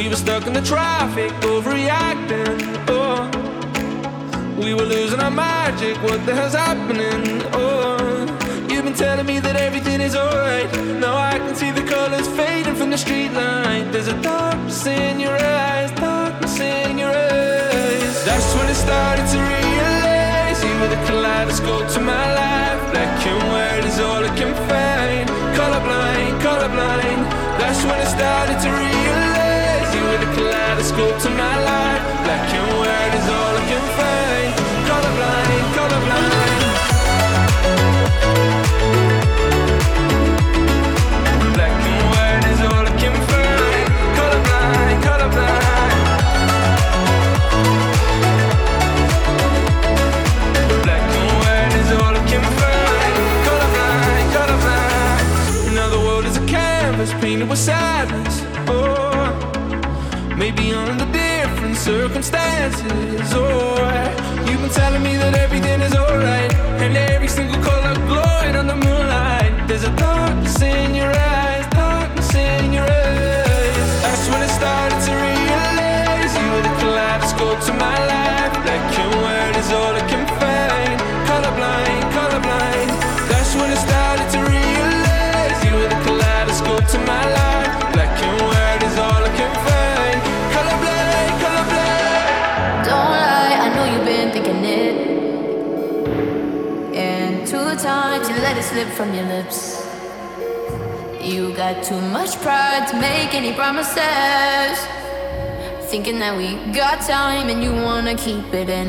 We were stuck in the traffic, overreacting. Oh, we were losing our magic. What the hell's happening? Oh, you've been telling me that everything is alright. Now I can see the colors fading from the street light. There's a darkness in your eyes, darkness in your eyes. That's when it started to realize you were the kaleidoscope to my life. Black and white is all I can find. Colorblind, colorblind. That's when it started to realize a to my life. Black and white is all I can find. Colorblind, colorblind. Black and white is all I can find. Colorblind, colorblind. Black and white is all I can find. Colorblind, colorblind. Now the world is a canvas painted with sadness. Maybe under different circumstances. Or you've been telling me that everything is alright. And every single color glowing on the moonlight. There's a darkness in your eyes, darkness in your eyes. That's when it started to realize you were the kaleidoscope to my life. Black and white is all I can find. Colorblind, colorblind. That's when it started slip from your lips. You got too much pride to make any promises. Thinking that we got time and you wanna keep it in.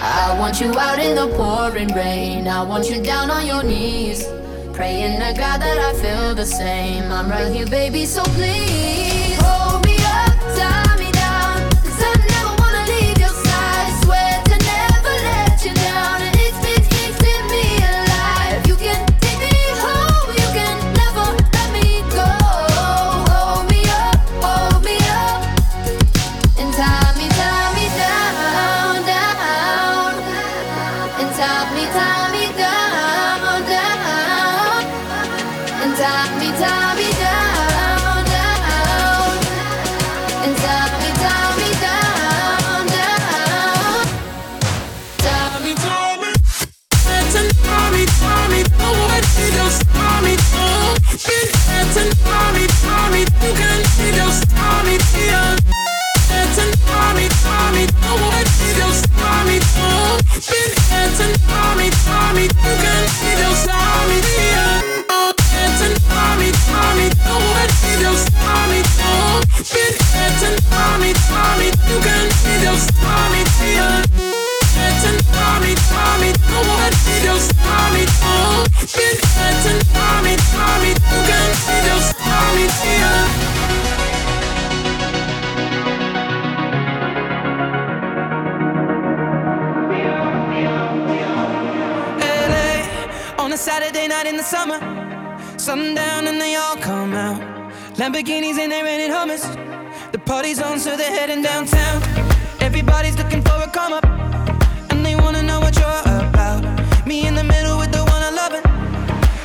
I want you out in the pouring rain. I want you down on your knees. Praying to God that I feel the same. I'm right here, baby, so please Tommy, Tommy, Lamborghinis and they're renting Hummers. The party's on, so they're heading downtown. Everybody's looking for a come up, and they wanna know what you're about. Me in the middle with the one I love,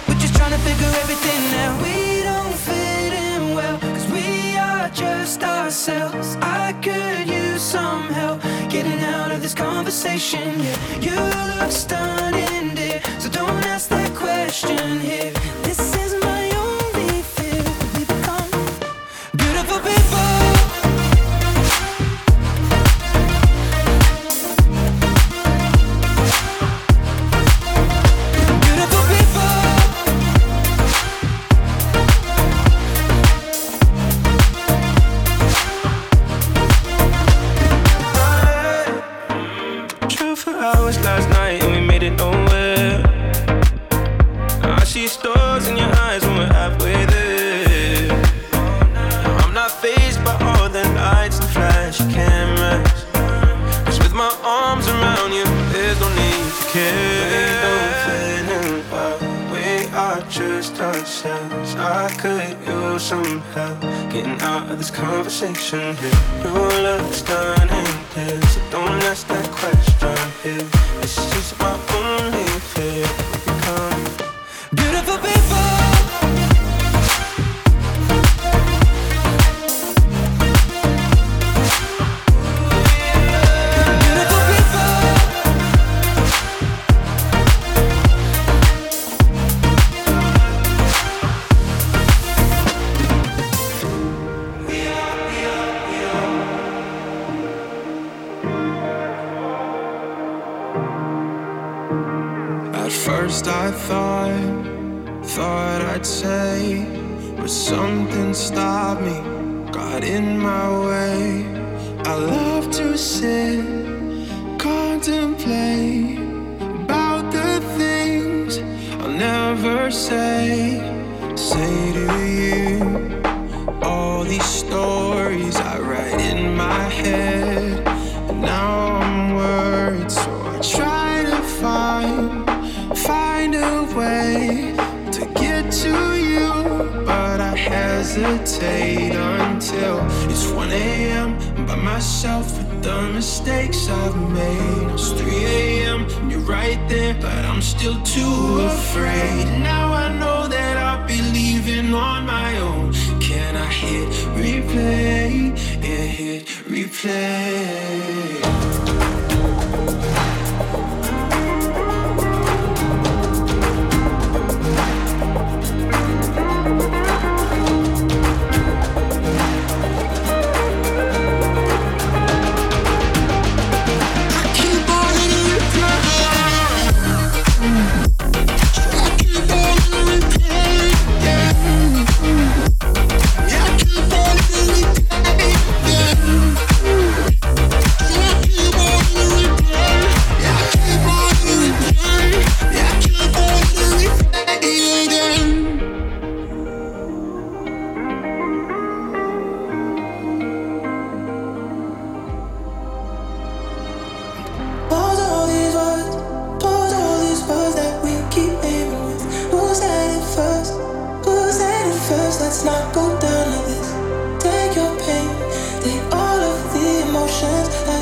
we're just trying to figure everything out. We don't fit in well, cause we are just ourselves. I could use some help getting out of this conversation. Yeah, you look stunning, but something stopped me, got in my way. I love to sit, contemplate about the things I'll never say. Say to you all these stories I write in my head. Hesitate until it's 1 a.m. By myself with the mistakes I've made. It's 3 a.m. you're right there, but I'm still too afraid. Now I know that I'll be leaving on my own. Can I hit replay? Yeah, hit replay. Emotions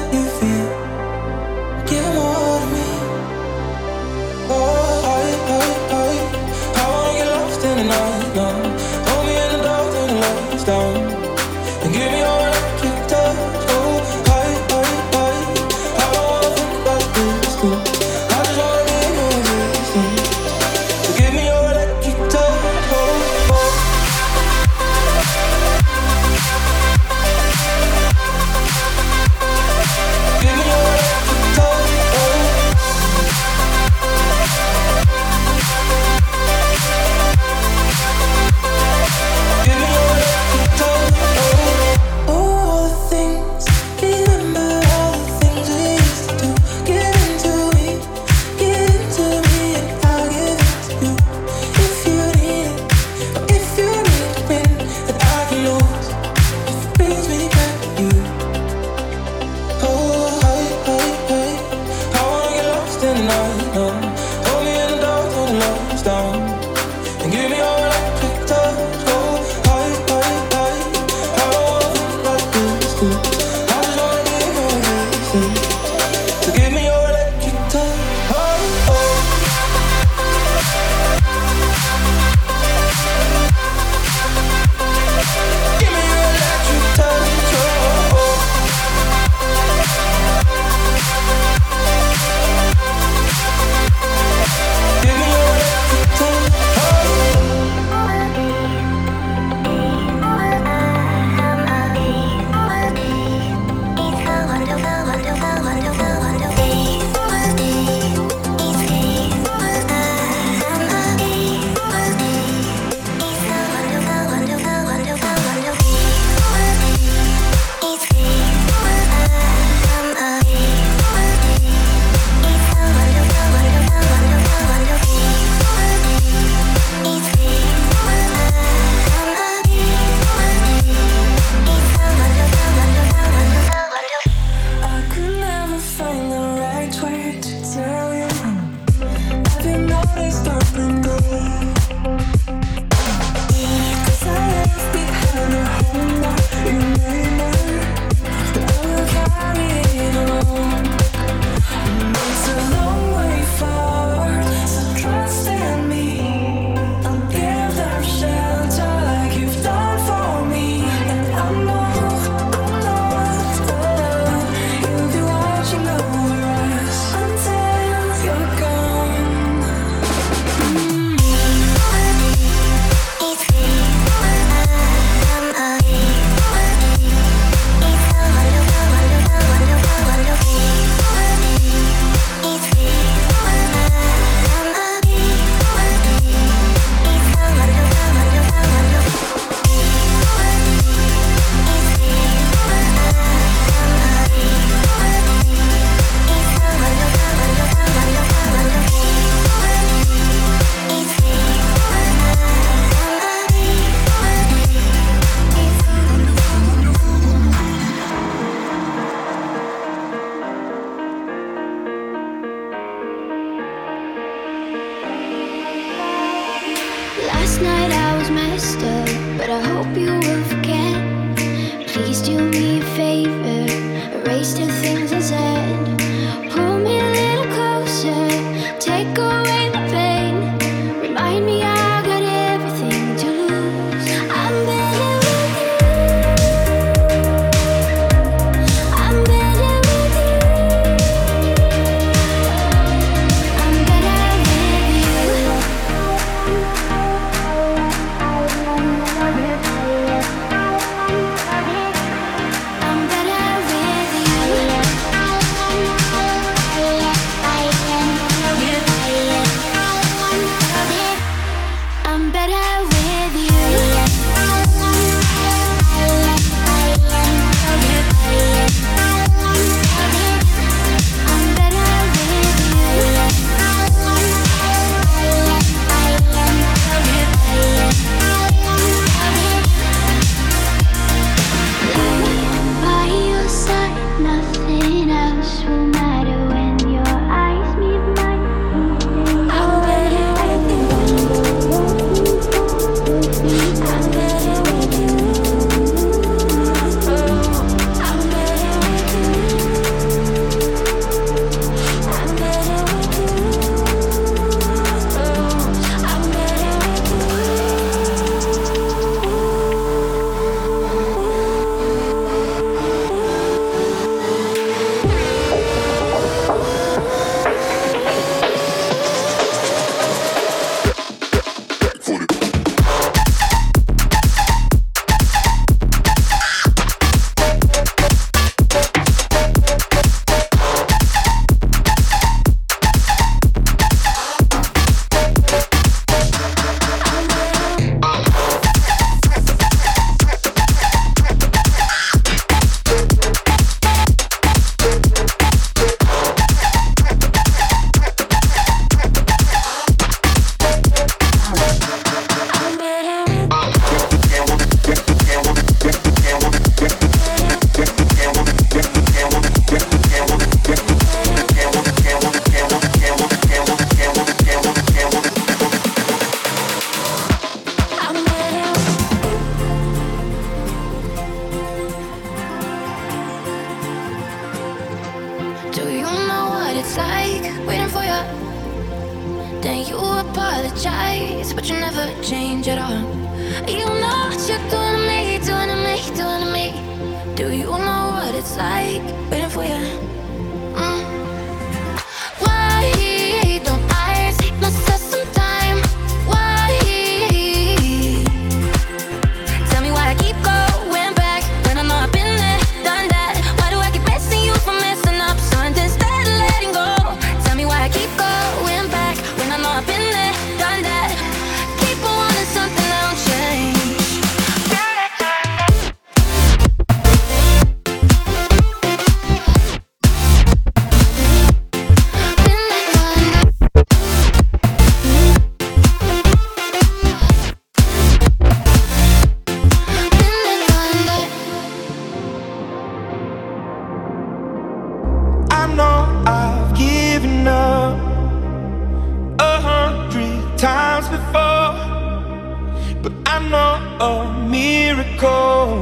I'm not a miracle.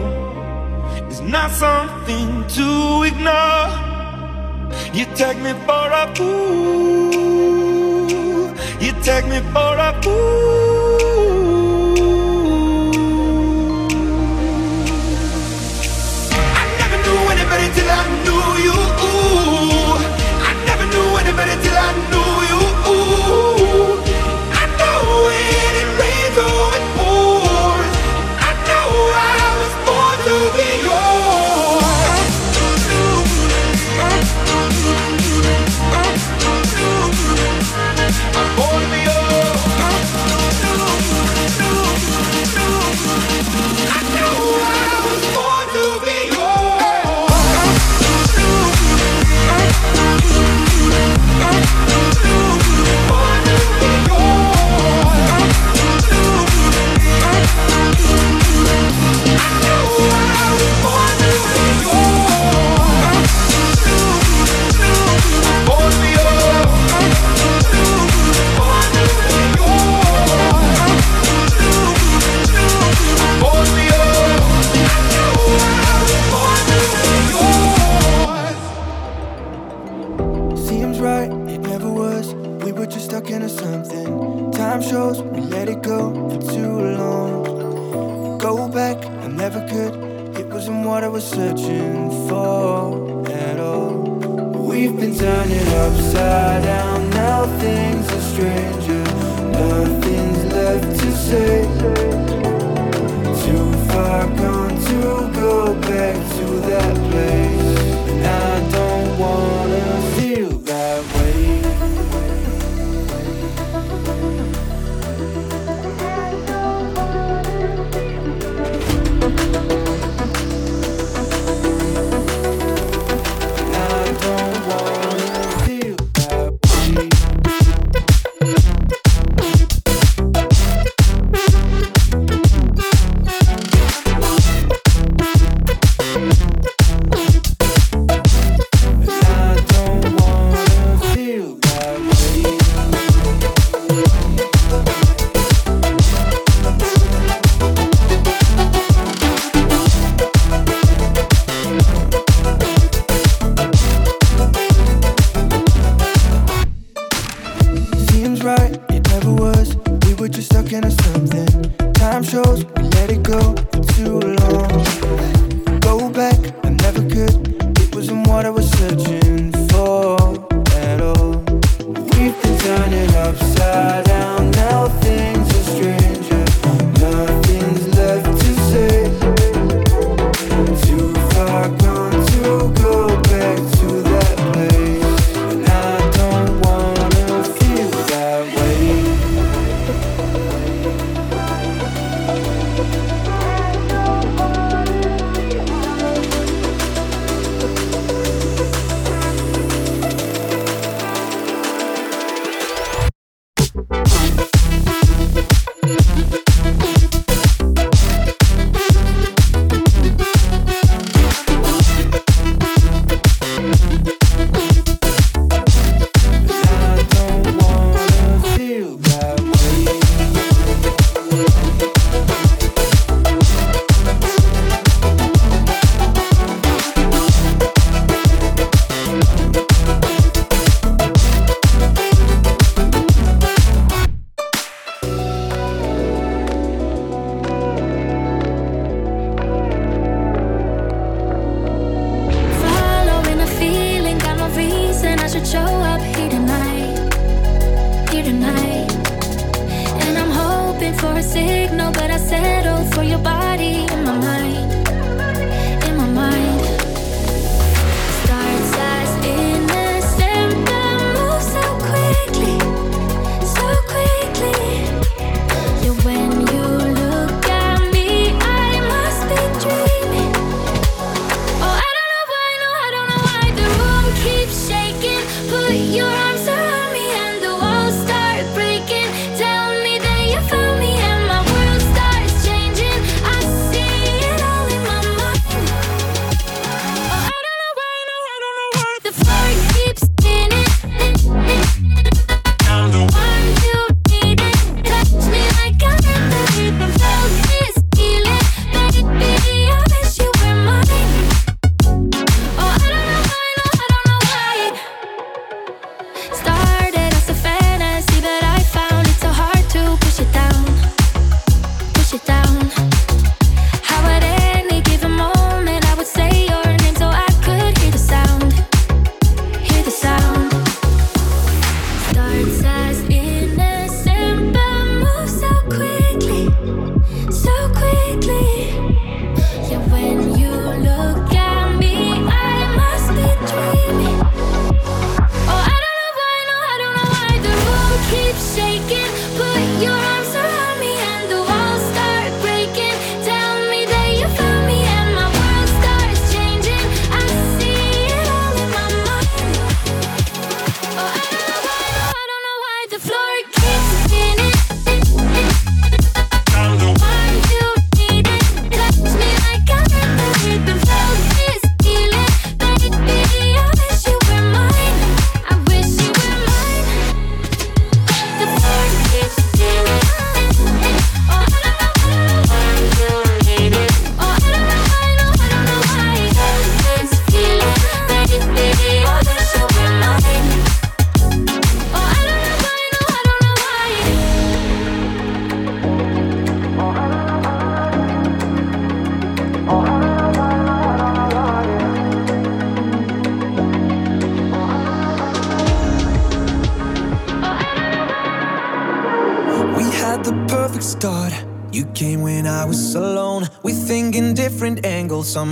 It's not something to ignore. You take me for a fool. You take me for a fool. what I was searching for at all. We've been turning upside down, now things are stranger. Nothing's left to say.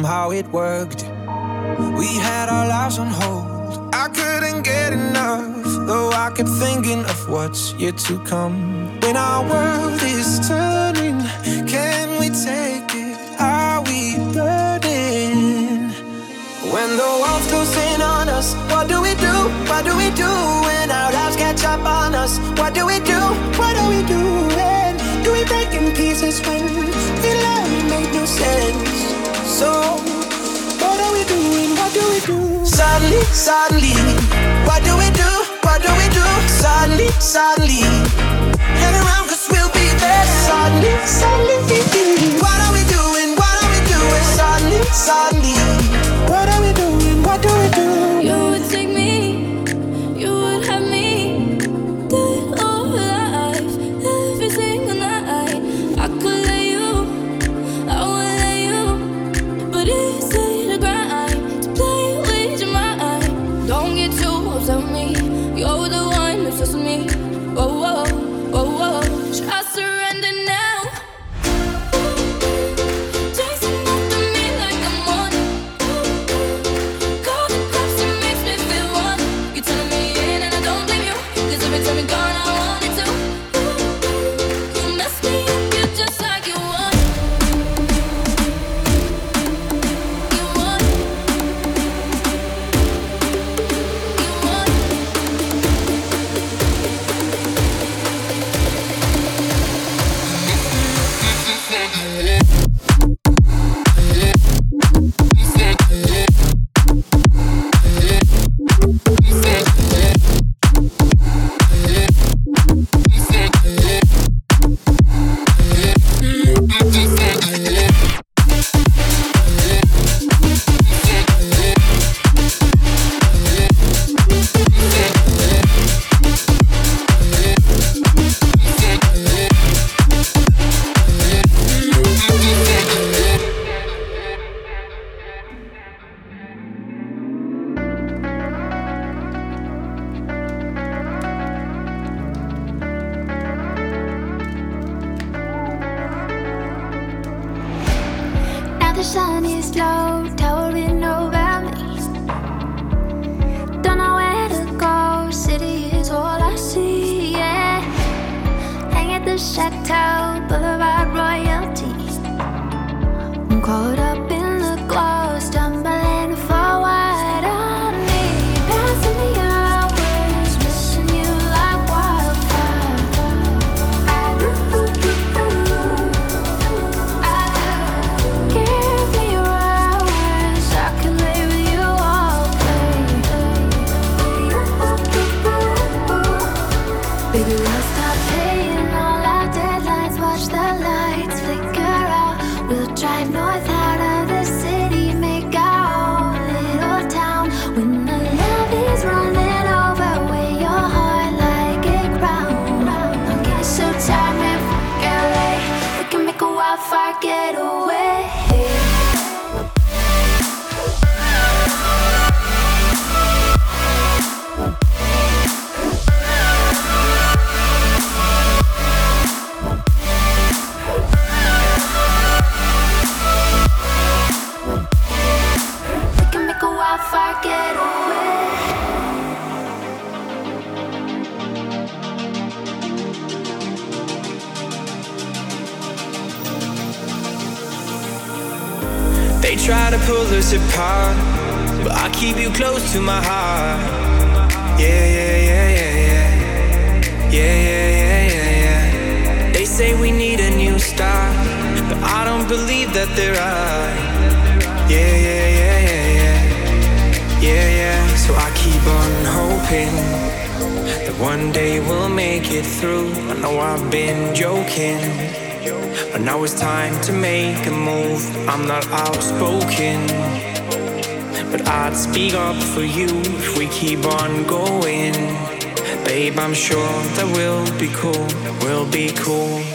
somehow it worked. Suddenly, suddenly, what do we do? What do we do? Suddenly, suddenly, hang around cause we'll be there. Suddenly, suddenly, what are we doing? What are we doing? Suddenly, suddenly. to my heart. Yeah, yeah, yeah, yeah, yeah. Yeah, yeah, yeah, yeah, yeah. They say we need a new start, but I don't believe that there are. Yeah, yeah, yeah, yeah, yeah. Yeah, yeah. So I keep on hoping that one day we'll make it through. I know I've been joking. But now it's time to make a move. I'm not outspoken. But I'd speak up for you if we keep on going. Babe, I'm sure that we'll be cool, we'll be cool.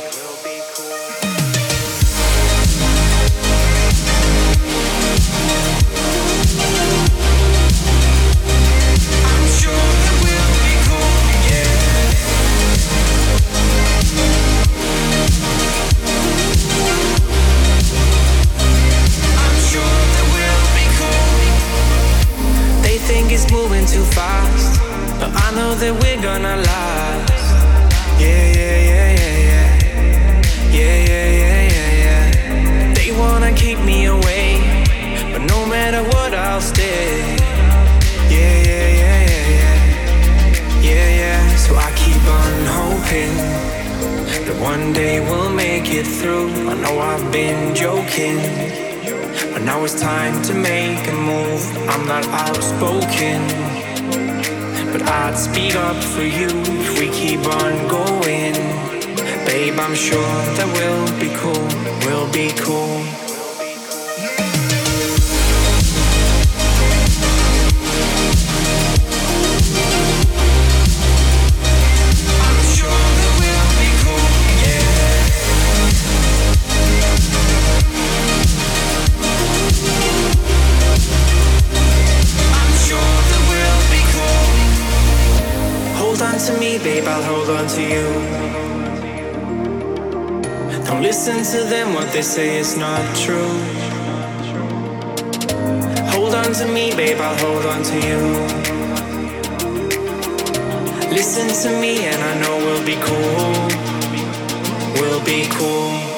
unto you. Don't listen to them, what they say is not true. Hold on to me, babe, I'll hold on to you. Listen to me, and I know we'll be cool. We'll be cool.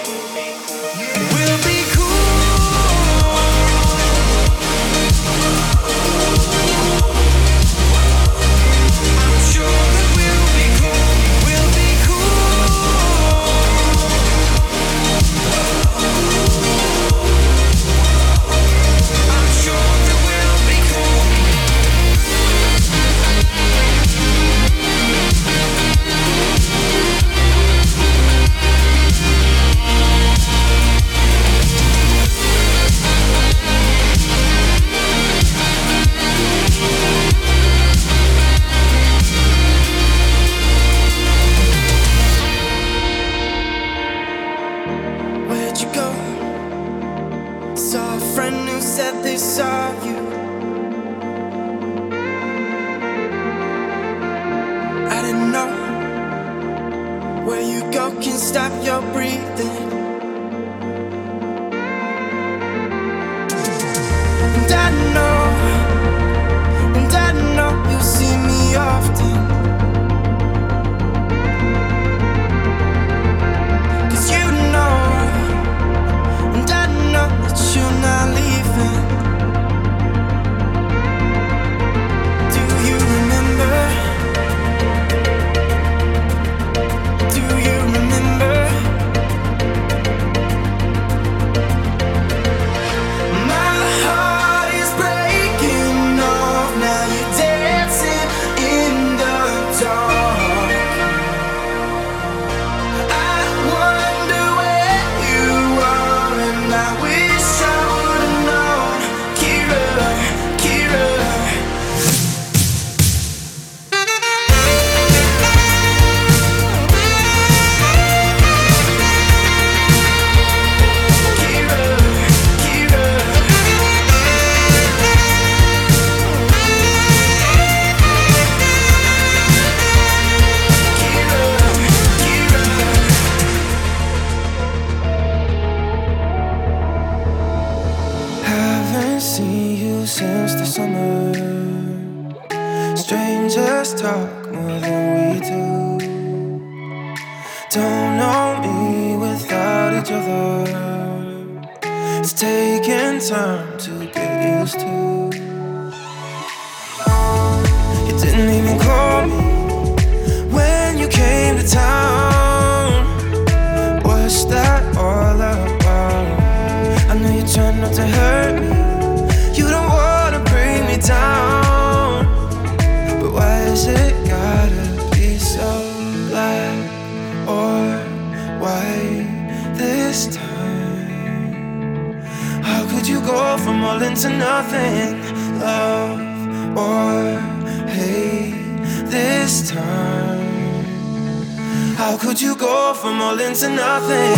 How could you go from all into nothing?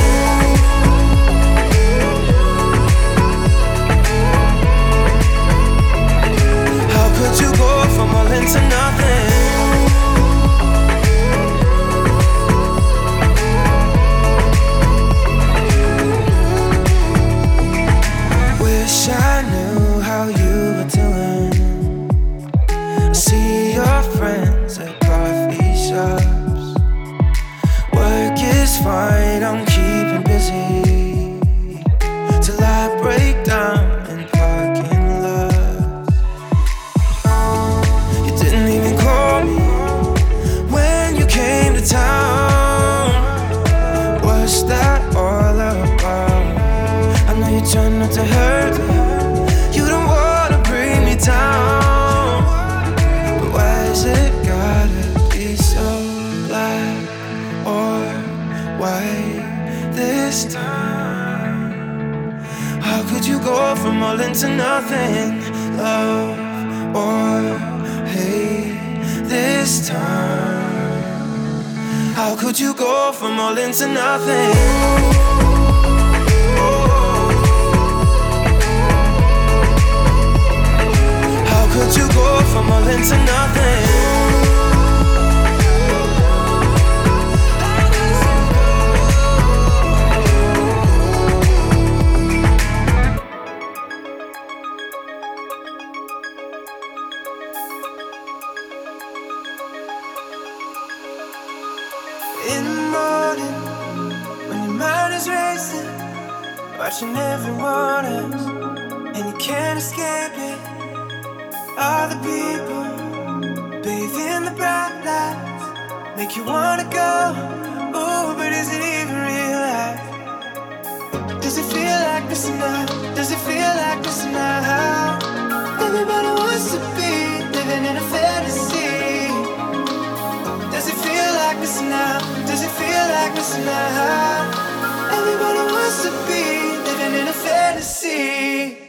How could you go from all into nothing? Wish I knew. to nothing, love or hate this time. How could you go from all into nothing? How could you go from all into nothing? watching everyone else, and you can't escape it. Other people bathe in the bright lights, make you wanna go. Ooh, but is it even real life? Does it feel like this now? Does it feel like this now? Everybody wants to be living in a fantasy. Does it feel like this now? Does it feel like this now? Everybody wants to be in a fantasy.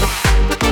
Bye.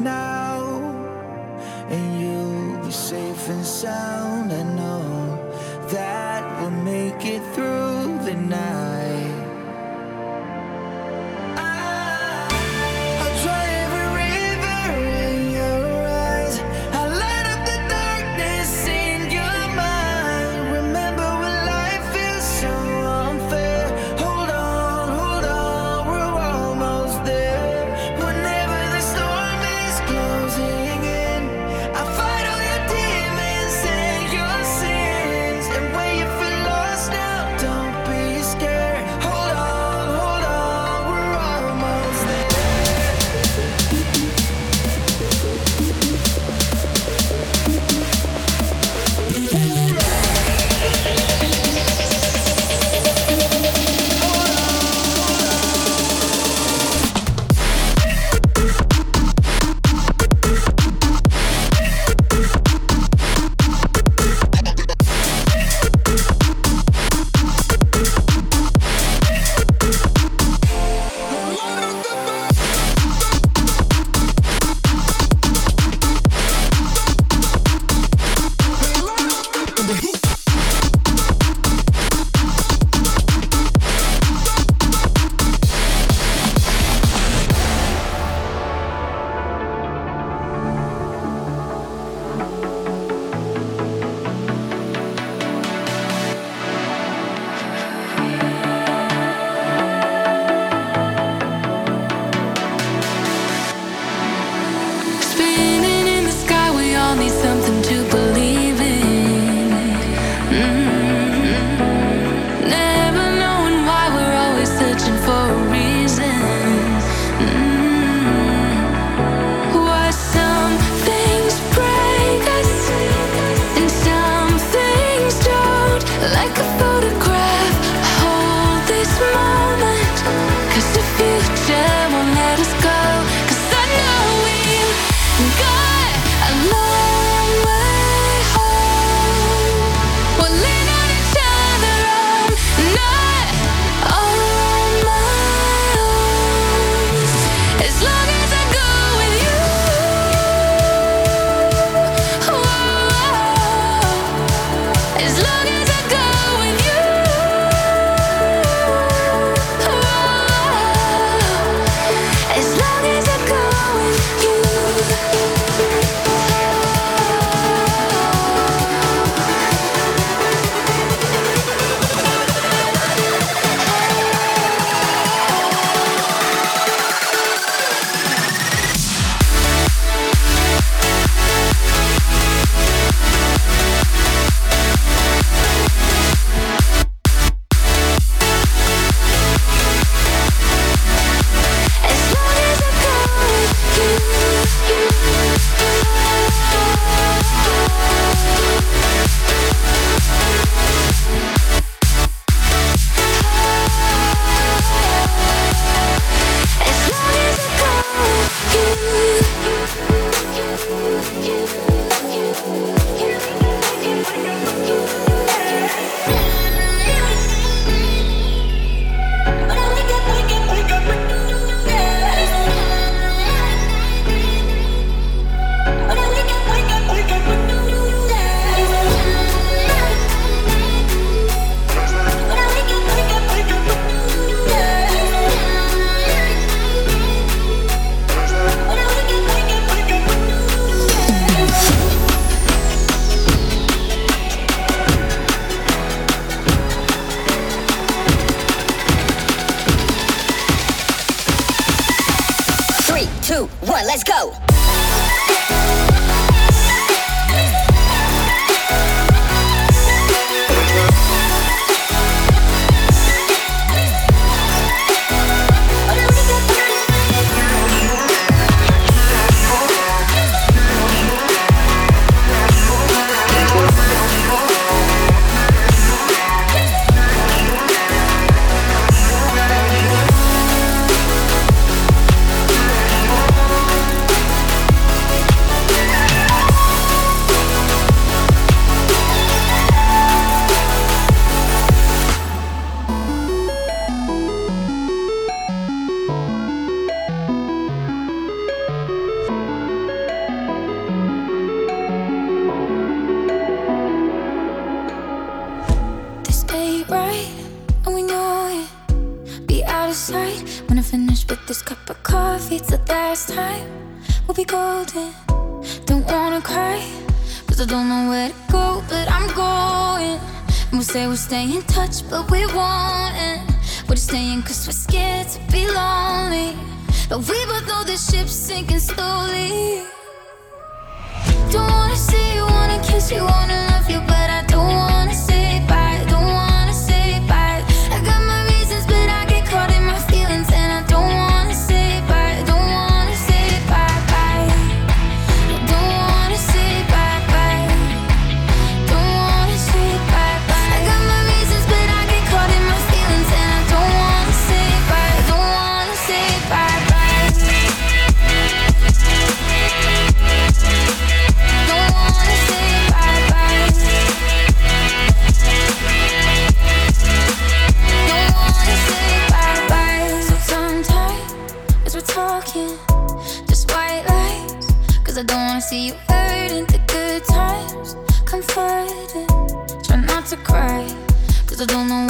Now, the first time will be golden. Don't wanna cry, cause I don't know where to go, but I'm going. And we'll say we'll stay in touch, but we won't. We're just staying cause we're scared to be lonely. But we both know this ship's sinking slowly. Don't wanna see you, wanna kiss you, wanna. I don't wanna see you hurting the good times. Confiding, try not to cry, cause I don't know